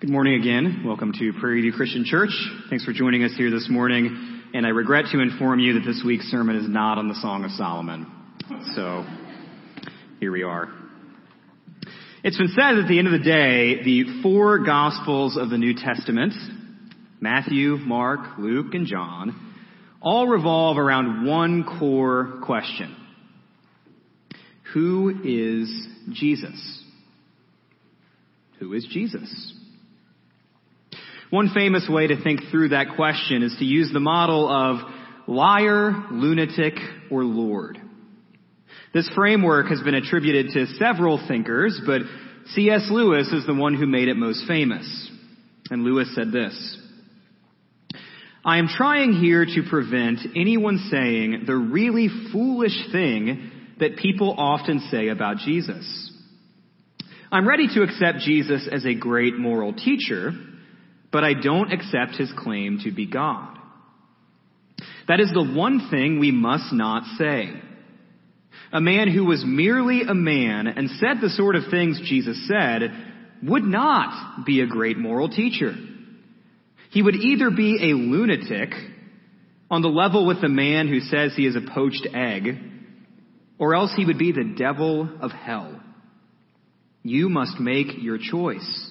Good morning again. Welcome to Prairie View Christian Church. Thanks for joining us here this morning. And I regret to inform you that this week's sermon is not on the Song of Solomon. So, here we are. It's been said that at the end of the day, the four Gospels of the New Testament, Matthew, Mark, Luke, and John, all revolve around one core question. Who is Jesus? Who is Jesus? One famous way to think through that question is to use the model of liar, lunatic, or Lord. This framework has been attributed to several thinkers, but C.S. Lewis is the one who made it most famous. And Lewis said this, I am trying here to prevent anyone saying the really foolish thing that people often say about Jesus. I'm ready to accept Jesus as a great moral teacher, but I don't accept his claim to be God. That is the one thing we must not say. A man who was merely a man and said the sort of things Jesus said would not be a great moral teacher. He would either be a lunatic on the level with the man who says he is a poached egg, or else he would be the devil of hell. You must make your choice.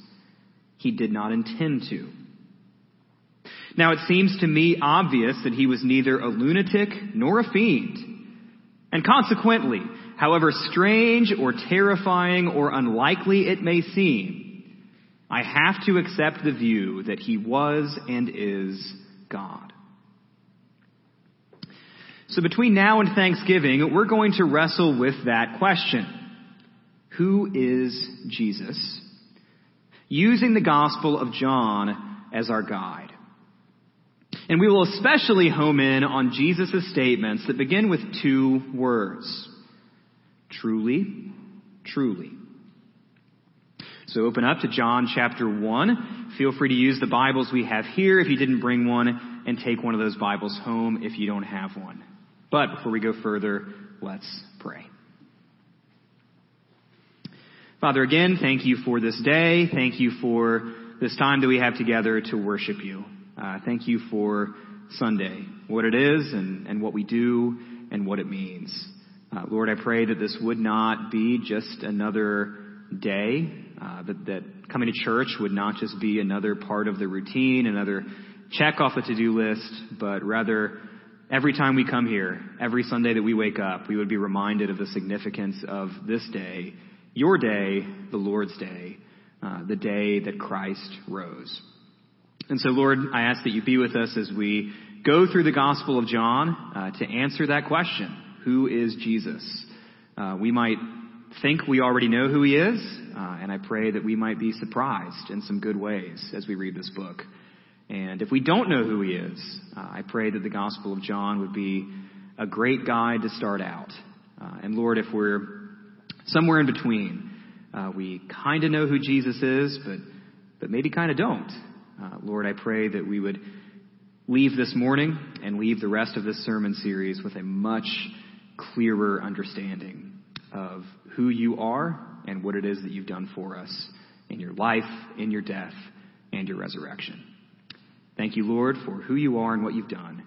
he did not intend to. Now it seems to me obvious that he was neither a lunatic nor a fiend. And consequently, however strange or terrifying or unlikely it may seem, I have to accept the view that he was and is God. So between now and Thanksgiving, we're going to wrestle with that question. Who is Jesus? Using the Gospel of John as our guide. And we will especially home in on Jesus' statements that begin with two words. Truly, truly. So open up to John chapter 1. Feel free to use the Bibles we have here if you didn't bring one, and take one of those Bibles home if you don't have one. But before we go further, let's pray. Father, again, thank you for this day. Thank you for this time that we have together to worship you. Uh, thank you for Sunday, what it is and, and what we do and what it means. Uh, Lord, I pray that this would not be just another day, uh, that, that coming to church would not just be another part of the routine, another check off the to-do list, but rather every time we come here, every Sunday that we wake up, we would be reminded of the significance of this day your day, the Lord's day, uh, the day that Christ rose. And so, Lord, I ask that you be with us as we go through the Gospel of John uh, to answer that question Who is Jesus? Uh, we might think we already know who he is, uh, and I pray that we might be surprised in some good ways as we read this book. And if we don't know who he is, uh, I pray that the Gospel of John would be a great guide to start out. Uh, and Lord, if we're somewhere in between. Uh, we kind of know who Jesus is, but but maybe kind of don't. Uh, Lord, I pray that we would leave this morning and leave the rest of this sermon series with a much clearer understanding of who you are and what it is that you've done for us in your life, in your death, and your resurrection. Thank you, Lord, for who you are and what you've done.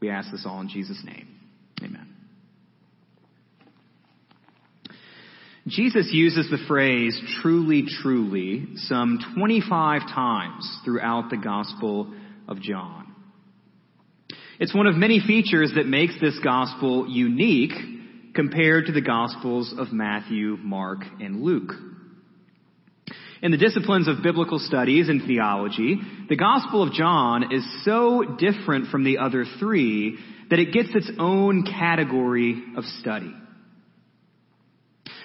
We ask this all in Jesus' name. Amen. Jesus uses the phrase truly, truly some 25 times throughout the Gospel of John. It's one of many features that makes this Gospel unique compared to the Gospels of Matthew, Mark, and Luke. In the disciplines of biblical studies and theology, the Gospel of John is so different from the other three that it gets its own category of study.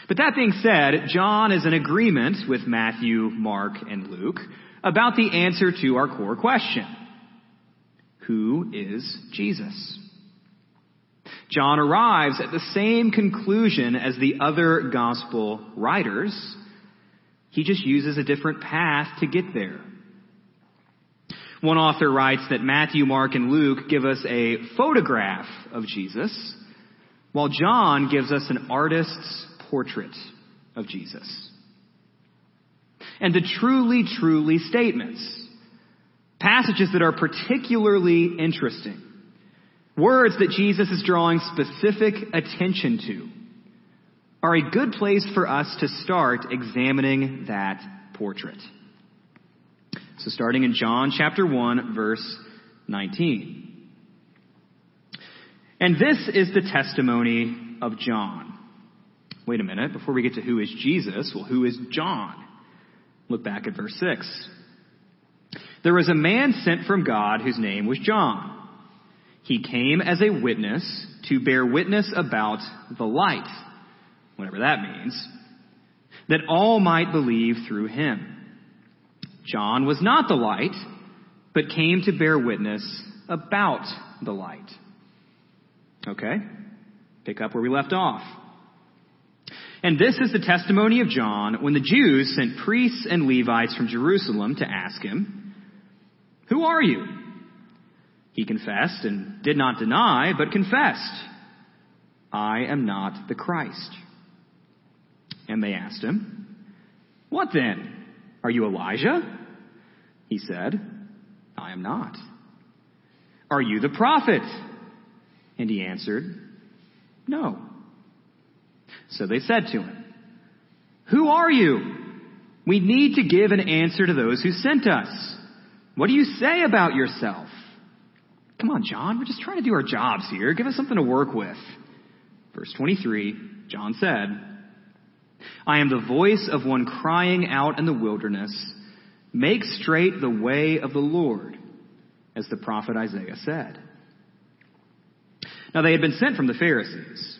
But that being said, John is in agreement with Matthew, Mark, and Luke about the answer to our core question. Who is Jesus? John arrives at the same conclusion as the other gospel writers. He just uses a different path to get there. One author writes that Matthew, Mark, and Luke give us a photograph of Jesus, while John gives us an artist's portrait of Jesus. And the truly, truly statements, passages that are particularly interesting, words that Jesus is drawing specific attention to, are a good place for us to start examining that portrait. So starting in John chapter 1 verse 19. And this is the testimony of John. Wait a minute, before we get to who is Jesus, well, who is John? Look back at verse 6. There was a man sent from God whose name was John. He came as a witness to bear witness about the light, whatever that means, that all might believe through him. John was not the light, but came to bear witness about the light. Okay? Pick up where we left off. And this is the testimony of John when the Jews sent priests and Levites from Jerusalem to ask him, Who are you? He confessed and did not deny, but confessed, I am not the Christ. And they asked him, What then? Are you Elijah? He said, I am not. Are you the prophet? And he answered, No. So they said to him, Who are you? We need to give an answer to those who sent us. What do you say about yourself? Come on, John, we're just trying to do our jobs here. Give us something to work with. Verse 23, John said, I am the voice of one crying out in the wilderness, make straight the way of the Lord, as the prophet Isaiah said. Now they had been sent from the Pharisees.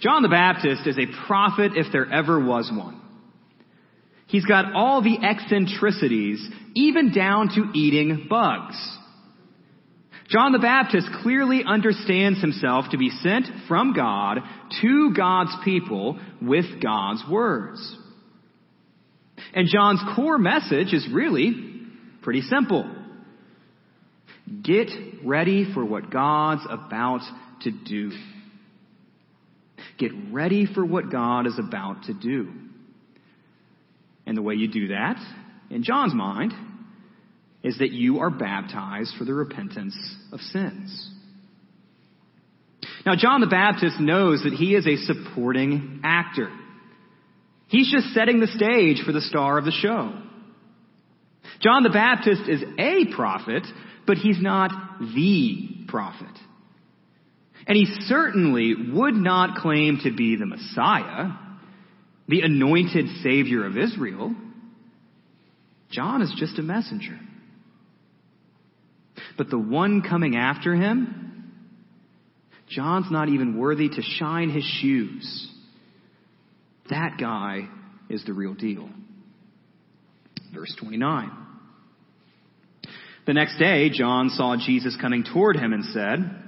John the Baptist is a prophet if there ever was one. He's got all the eccentricities, even down to eating bugs. John the Baptist clearly understands himself to be sent from God to God's people with God's words. And John's core message is really pretty simple. Get ready for what God's about to do. Get ready for what God is about to do. And the way you do that, in John's mind, is that you are baptized for the repentance of sins. Now, John the Baptist knows that he is a supporting actor. He's just setting the stage for the star of the show. John the Baptist is a prophet, but he's not the prophet. And he certainly would not claim to be the Messiah, the anointed Savior of Israel. John is just a messenger. But the one coming after him, John's not even worthy to shine his shoes. That guy is the real deal. Verse 29. The next day, John saw Jesus coming toward him and said,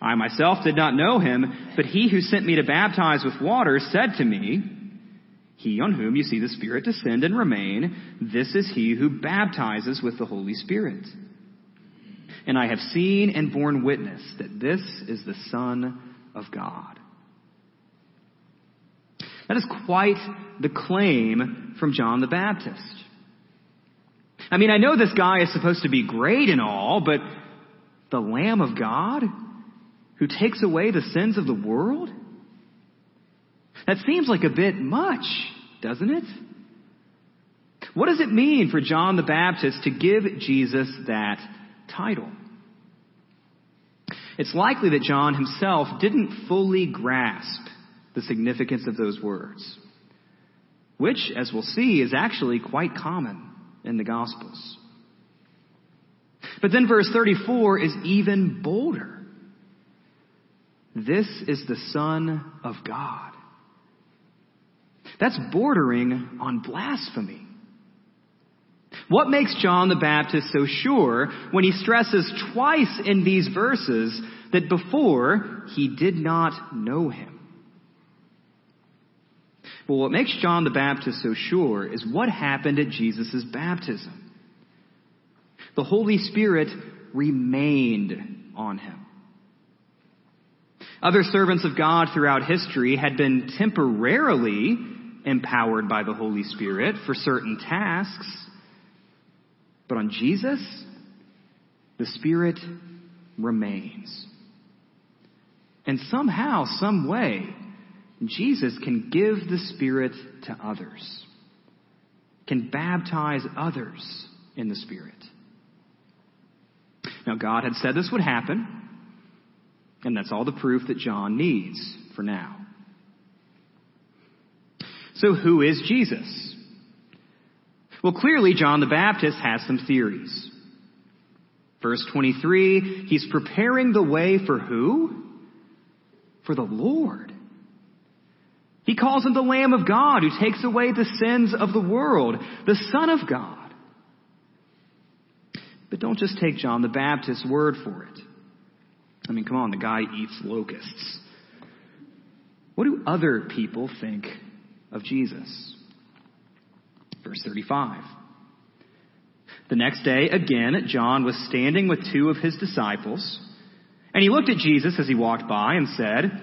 I myself did not know him, but he who sent me to baptize with water said to me, He on whom you see the Spirit descend and remain, this is he who baptizes with the Holy Spirit. And I have seen and borne witness that this is the Son of God. That is quite the claim from John the Baptist. I mean, I know this guy is supposed to be great and all, but the Lamb of God who takes away the sins of the world? That seems like a bit much, doesn't it? What does it mean for John the Baptist to give Jesus that title? It's likely that John himself didn't fully grasp the significance of those words, which, as we'll see, is actually quite common in the Gospels. But then verse 34 is even bolder. This is the Son of God. That's bordering on blasphemy. What makes John the Baptist so sure when he stresses twice in these verses that before he did not know him? Well, what makes John the Baptist so sure is what happened at Jesus' baptism. The Holy Spirit remained on him. Other servants of God throughout history had been temporarily empowered by the Holy Spirit for certain tasks. But on Jesus, the Spirit remains. And somehow, some way, Jesus can give the Spirit to others, can baptize others in the Spirit. Now, God had said this would happen, and that's all the proof that John needs for now. So who is Jesus? Well, clearly John the Baptist has some theories. Verse 23, he's preparing the way for who? For the Lord. He calls him the Lamb of God who takes away the sins of the world, the Son of God. But don't just take John the Baptist's word for it. I mean, come on, the guy eats locusts. What do other people think of Jesus. Verse 35. The next day, again, John was standing with two of his disciples, and he looked at Jesus as he walked by and said,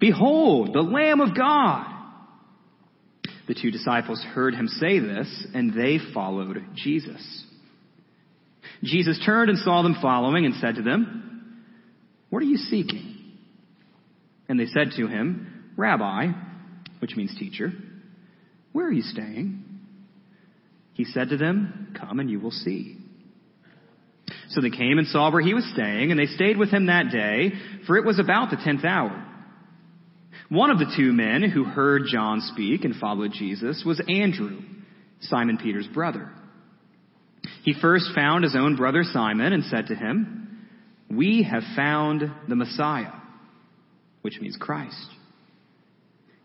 Behold, the Lamb of God. The two disciples heard him say this, and they followed Jesus. Jesus turned and saw them following and said to them, What are you seeking? And they said to him, Rabbi, which means teacher, where are you staying? He said to them, Come and you will see. So they came and saw where he was staying, and they stayed with him that day, for it was about the tenth hour. One of the two men who heard John speak and followed Jesus was Andrew, Simon Peter's brother. He first found his own brother Simon and said to him, We have found the Messiah, which means Christ.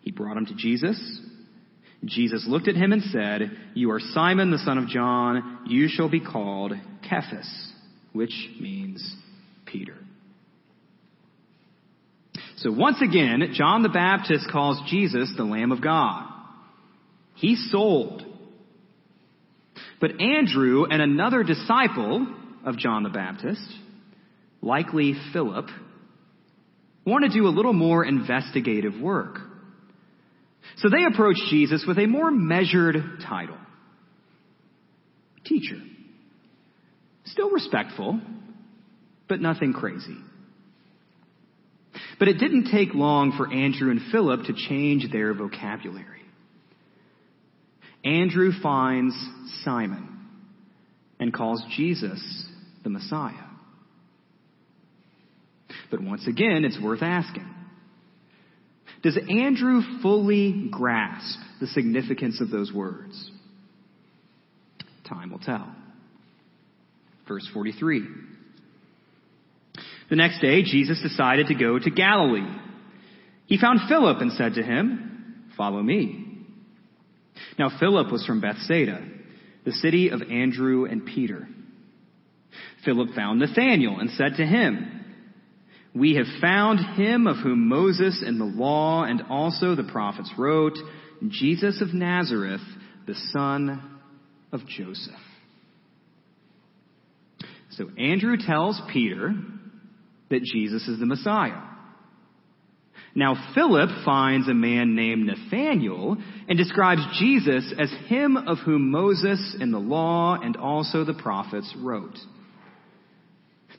He brought him to Jesus. Jesus looked at him and said, You are Simon the son of John. You shall be called Cephas, which means Peter. So once again, John the Baptist calls Jesus the Lamb of God. He sold. But Andrew and another disciple of John the Baptist, likely Philip, want to do a little more investigative work. So they approach Jesus with a more measured title. Teacher. Still respectful, but nothing crazy. But it didn't take long for Andrew and Philip to change their vocabulary. Andrew finds Simon and calls Jesus the Messiah. But once again, it's worth asking. Does Andrew fully grasp the significance of those words? Time will tell. Verse 43. The next day, Jesus decided to go to Galilee. He found Philip and said to him, Follow me. Now, Philip was from Bethsaida, the city of Andrew and Peter. Philip found Nathanael and said to him, we have found him of whom Moses and the law and also the prophets wrote, Jesus of Nazareth, the son of Joseph. So Andrew tells Peter that Jesus is the Messiah. Now Philip finds a man named Nathanael and describes Jesus as him of whom Moses and the law and also the prophets wrote.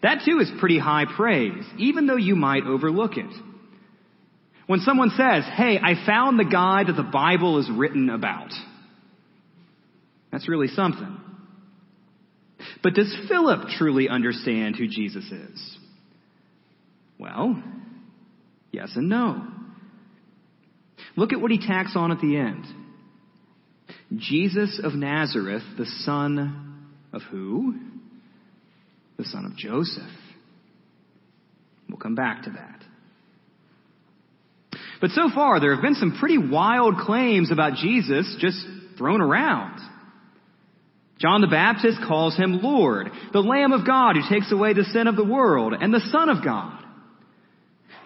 That too is pretty high praise, even though you might overlook it. When someone says, hey, I found the guy that the Bible is written about, that's really something. But does Philip truly understand who Jesus is? Well, yes and no. Look at what he tacks on at the end. Jesus of Nazareth, the son of who? The son of Joseph. We'll come back to that. But so far, there have been some pretty wild claims about Jesus just thrown around. John the Baptist calls him Lord, the Lamb of God who takes away the sin of the world, and the Son of God.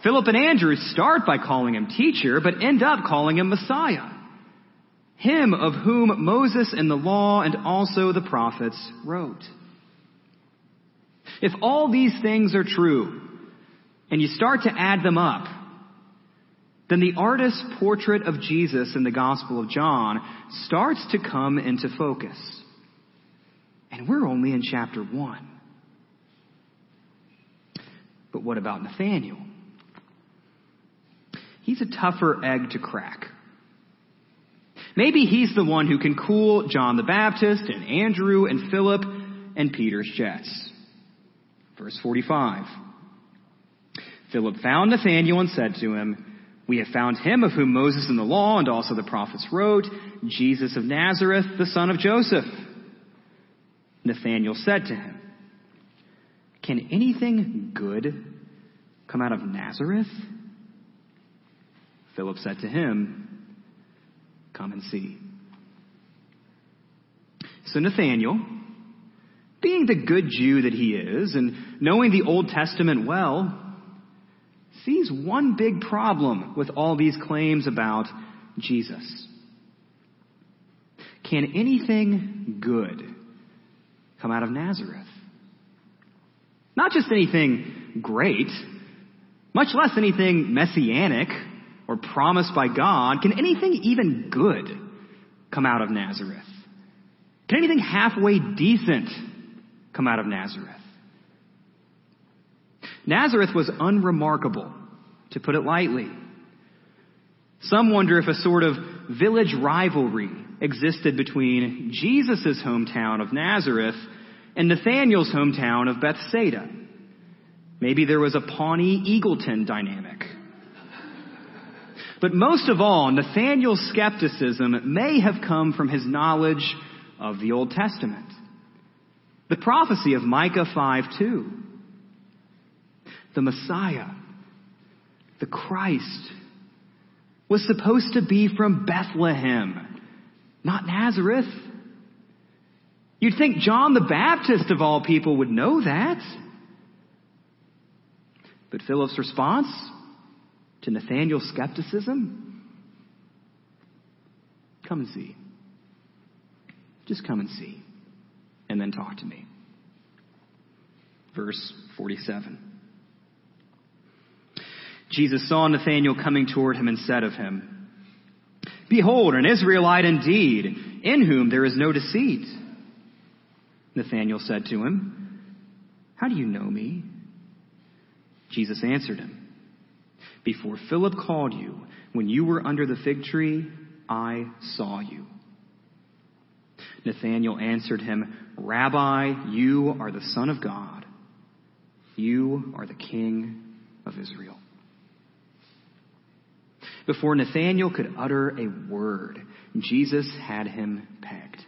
Philip and Andrew start by calling him teacher, but end up calling him Messiah. Him of whom Moses and the law and also the prophets wrote. If all these things are true, and you start to add them up, then the artist's portrait of Jesus in the Gospel of John starts to come into focus. And we're only in chapter 1. But what about Nathaniel? He's a tougher egg to crack. Maybe he's the one who can cool John the Baptist and Andrew and Philip and Peter's jets. Verse 45. Philip found Nathanael and said to him, we have found him of whom Moses in the law and also the prophets wrote, Jesus of Nazareth, the son of Joseph. Nathanael said to him, Can anything good come out of Nazareth? Philip said to him, Come and see. So Nathanael, being the good Jew that he is, and knowing the Old Testament well, sees one big problem with all these claims about Jesus. Can anything good come out of Nazareth? Not just anything great, much less anything messianic or promised by God. Can anything even good come out of Nazareth? Can anything halfway decent come out of Nazareth? Nazareth was unremarkable, to put it lightly. Some wonder if a sort of village rivalry existed between Jesus' hometown of Nazareth and Nathanael's hometown of Bethsaida. Maybe there was a Pawnee Eagleton dynamic. But most of all, Nathanael's skepticism may have come from his knowledge of the Old Testament. The prophecy of Micah 5 2 the Messiah, the Christ, was supposed to be from Bethlehem, not Nazareth. You'd think John the Baptist, of all people, would know that. But Philip's response to Nathanael's skepticism come and see. Just come and see. And then talk to me. Verse 47. Jesus saw Nathanael coming toward him and said of him, Behold, an Israelite indeed, in whom there is no deceit. Nathanael said to him, How do you know me? Jesus answered him, Before Philip called you, when you were under the fig tree, I saw you. Nathanael answered him, Rabbi, you are the Son of God. You are the King of Israel. Before Nathanael could utter a word, Jesus had him pegged.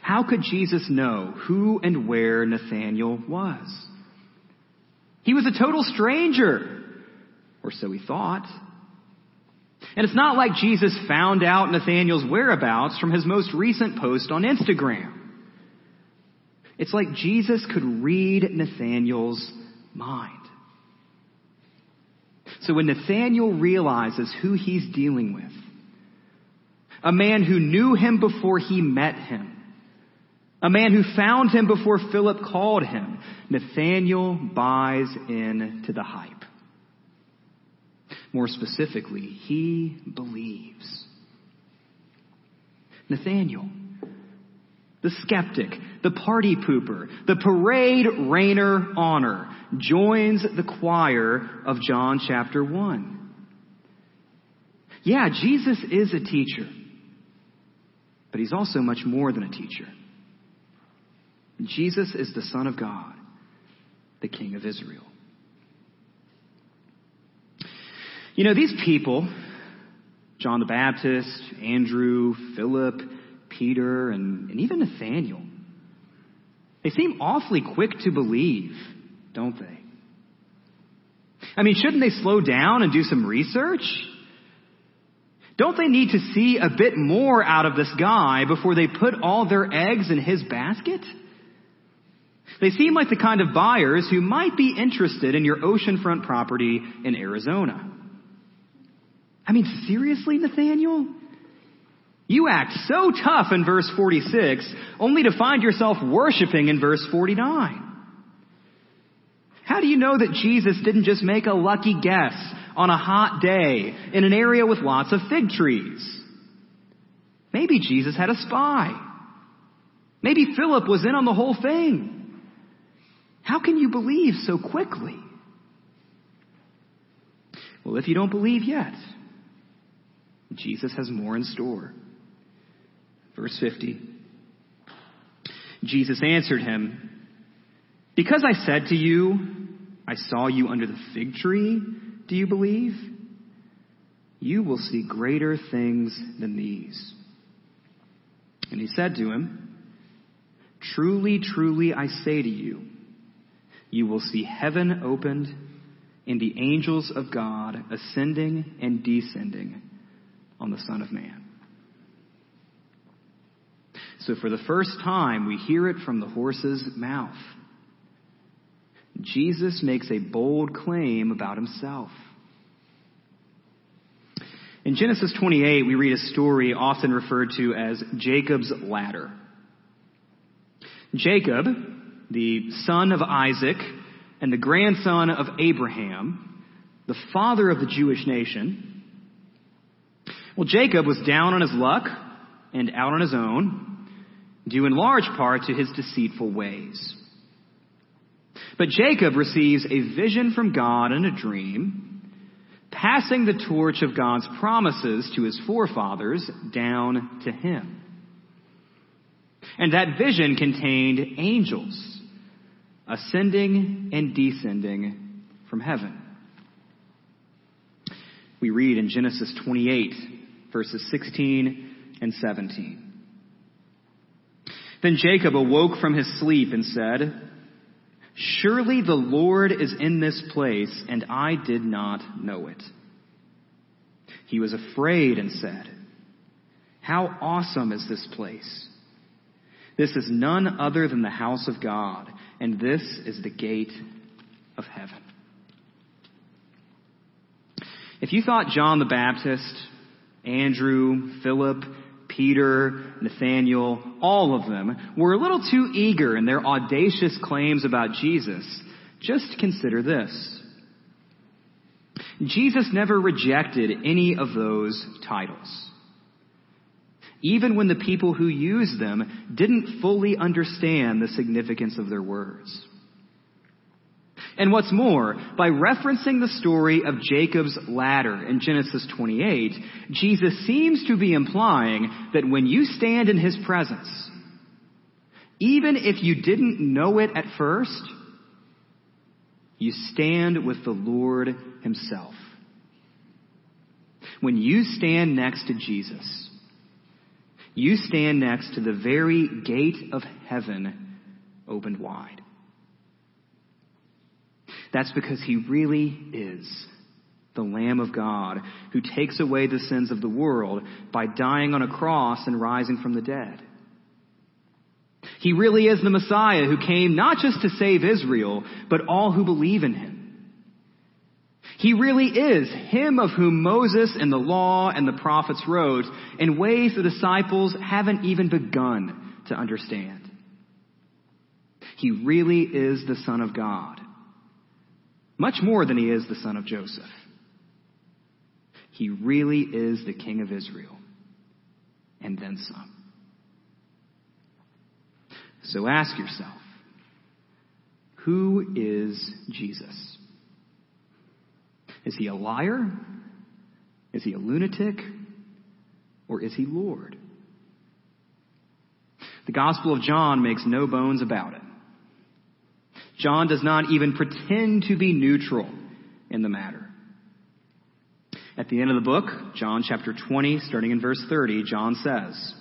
How could Jesus know who and where Nathanael was? He was a total stranger, or so he thought. And it's not like Jesus found out Nathanael's whereabouts from his most recent post on Instagram. It's like Jesus could read Nathanael's mind. So when Nathanael realizes who he's dealing with, a man who knew him before he met him, a man who found him before Philip called him, Nathanael buys into the hype. More specifically, he believes. Nathaniel, the skeptic, the party pooper, the parade rainer honor, joins the choir of John chapter 1. Yeah, Jesus is a teacher, but he's also much more than a teacher. Jesus is the Son of God, the King of Israel. You know, these people, John the Baptist, Andrew, Philip, Peter, and, and even Nathaniel, they seem awfully quick to believe, don't they? I mean, shouldn't they slow down and do some research? Don't they need to see a bit more out of this guy before they put all their eggs in his basket? They seem like the kind of buyers who might be interested in your oceanfront property in Arizona. I mean, seriously, Nathaniel? You act so tough in verse 46, only to find yourself worshiping in verse 49. How do you know that Jesus didn't just make a lucky guess on a hot day in an area with lots of fig trees? Maybe Jesus had a spy. Maybe Philip was in on the whole thing. How can you believe so quickly? Well, if you don't believe yet, Jesus has more in store. Verse 50. Jesus answered him, Because I said to you, I saw you under the fig tree, do you believe? You will see greater things than these. And he said to him, Truly, truly, I say to you, you will see heaven opened and the angels of God ascending and descending on the Son of Man. So for the first time, we hear it from the horse's mouth. Jesus makes a bold claim about himself. In Genesis 28, we read a story often referred to as Jacob's ladder. Jacob, the son of Isaac and the grandson of Abraham, the father of the Jewish nation. Well, Jacob was down on his luck and out on his own, due in large part to his deceitful ways. But Jacob receives a vision from God in a dream, passing the torch of God's promises to his forefathers down to him. And that vision contained angels ascending and descending from heaven. We read in Genesis 28, verses 16 and 17. Then Jacob awoke from his sleep and said, Surely the Lord is in this place, and I did not know it. He was afraid and said, How awesome is this place! This is none other than the house of God, and this is the gate of heaven. If you thought John the Baptist, Andrew, Philip, Peter, Nathaniel, all of them were a little too eager in their audacious claims about Jesus, just consider this. Jesus never rejected any of those titles even when the people who used them didn't fully understand the significance of their words. And what's more, by referencing the story of Jacob's ladder in Genesis 28, Jesus seems to be implying that when you stand in his presence, even if you didn't know it at first, you stand with the Lord himself. When you stand next to Jesus, you stand next to the very gate of heaven opened wide. That's because he really is the Lamb of God who takes away the sins of the world by dying on a cross and rising from the dead. He really is the Messiah who came not just to save Israel, but all who believe in him. He really is him of whom Moses and the law and the prophets wrote in ways the disciples haven't even begun to understand. He really is the Son of God. Much more than he is the son of Joseph. He really is the King of Israel. And then some. So ask yourself, who is Jesus? Is he a liar? Is he a lunatic? Or is he Lord? The Gospel of John makes no bones about it. John does not even pretend to be neutral in the matter. At the end of the book, John chapter 20, starting in verse 30, John says,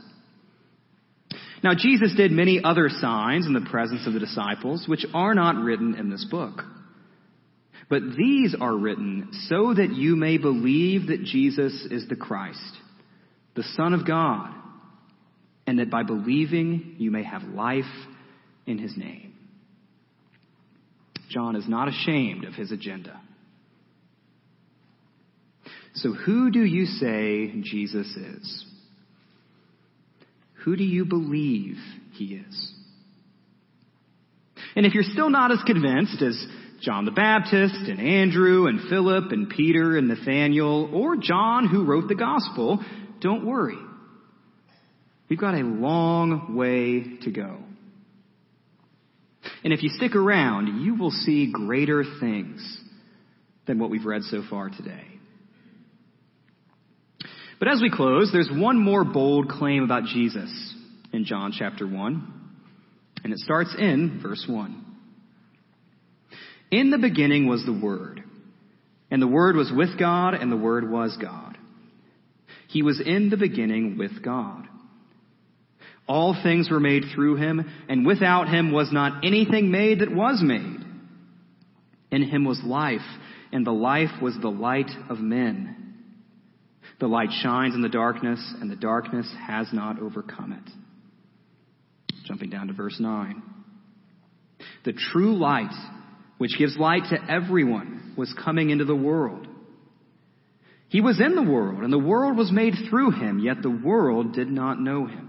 Now Jesus did many other signs in the presence of the disciples, which are not written in this book. But these are written so that you may believe that Jesus is the Christ, the Son of God, and that by believing you may have life in his name. John is not ashamed of his agenda. So, who do you say Jesus is? Who do you believe he is? And if you're still not as convinced as John the Baptist and Andrew and Philip and Peter and Nathaniel or John who wrote the gospel, don't worry. We've got a long way to go. And if you stick around, you will see greater things than what we've read so far today. But as we close, there's one more bold claim about Jesus in John chapter 1, and it starts in verse 1. In the beginning was the Word, and the Word was with God, and the Word was God. He was in the beginning with God. All things were made through him, and without him was not anything made that was made. In him was life, and the life was the light of men. The light shines in the darkness, and the darkness has not overcome it. Jumping down to verse 9. The true light, which gives light to everyone, was coming into the world. He was in the world, and the world was made through him, yet the world did not know him.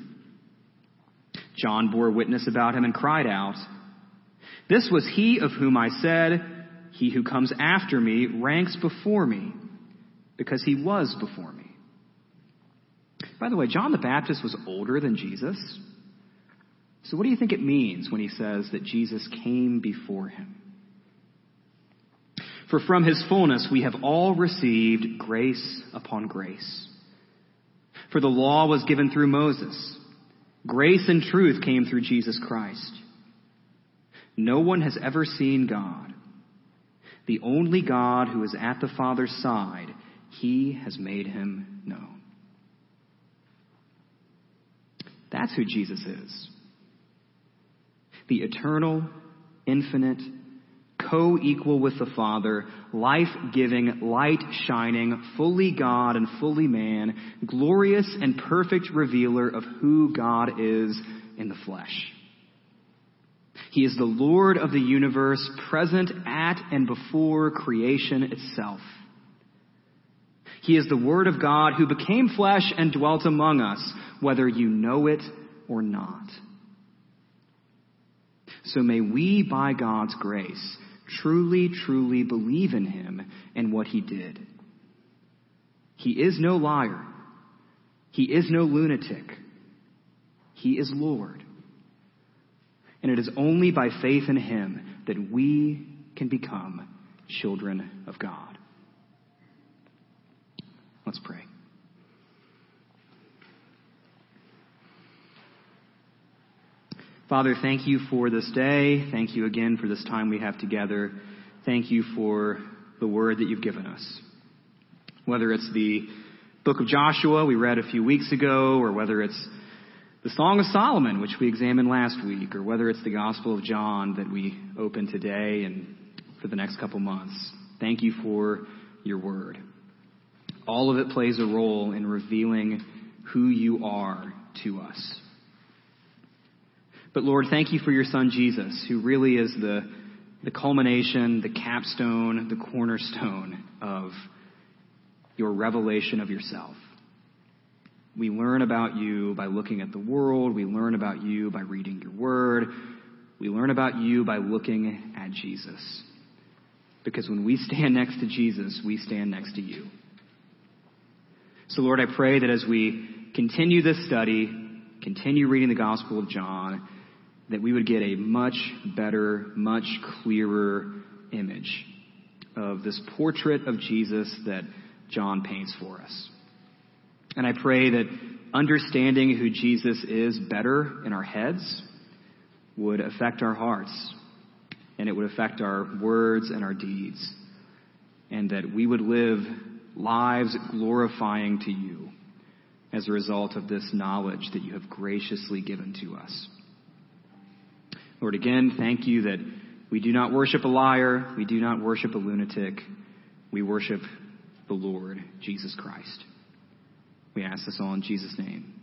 John bore witness about him and cried out, This was he of whom I said, He who comes after me ranks before me, because he was before me. By the way, John the Baptist was older than Jesus. So what do you think it means when he says that Jesus came before him? For from his fullness we have all received grace upon grace. For the law was given through Moses. Grace and truth came through Jesus Christ. No one has ever seen God. The only God who is at the Father's side, he has made him known. That's who Jesus is. The eternal, infinite, co-equal with the Father, life-giving, light-shining, fully God and fully man, glorious and perfect revealer of who God is in the flesh. He is the Lord of the universe, present at and before creation itself. He is the Word of God who became flesh and dwelt among us, whether you know it or not. So may we, by God's grace, truly, truly believe in him and what he did. He is no liar. He is no lunatic. He is Lord. And it is only by faith in him that we can become children of God. Let's pray. Father, thank you for this day. Thank you again for this time we have together. Thank you for the word that you've given us. Whether it's the book of Joshua we read a few weeks ago, or whether it's the Song of Solomon, which we examined last week, or whether it's the Gospel of John that we open today and for the next couple months. Thank you for your word. All of it plays a role in revealing who you are to us. But Lord, thank you for your son Jesus, who really is the, the culmination, the capstone, the cornerstone of your revelation of yourself. We learn about you by looking at the world. We learn about you by reading your word. We learn about you by looking at Jesus. Because when we stand next to Jesus, we stand next to you. So Lord, I pray that as we continue this study, continue reading the Gospel of John, that we would get a much better, much clearer image of this portrait of Jesus that John paints for us. And I pray that understanding who Jesus is better in our heads would affect our hearts and it would affect our words and our deeds and that we would live lives glorifying to you as a result of this knowledge that you have graciously given to us. Lord, again, thank you that we do not worship a liar. We do not worship a lunatic. We worship the Lord, Jesus Christ. We ask this all in Jesus' name.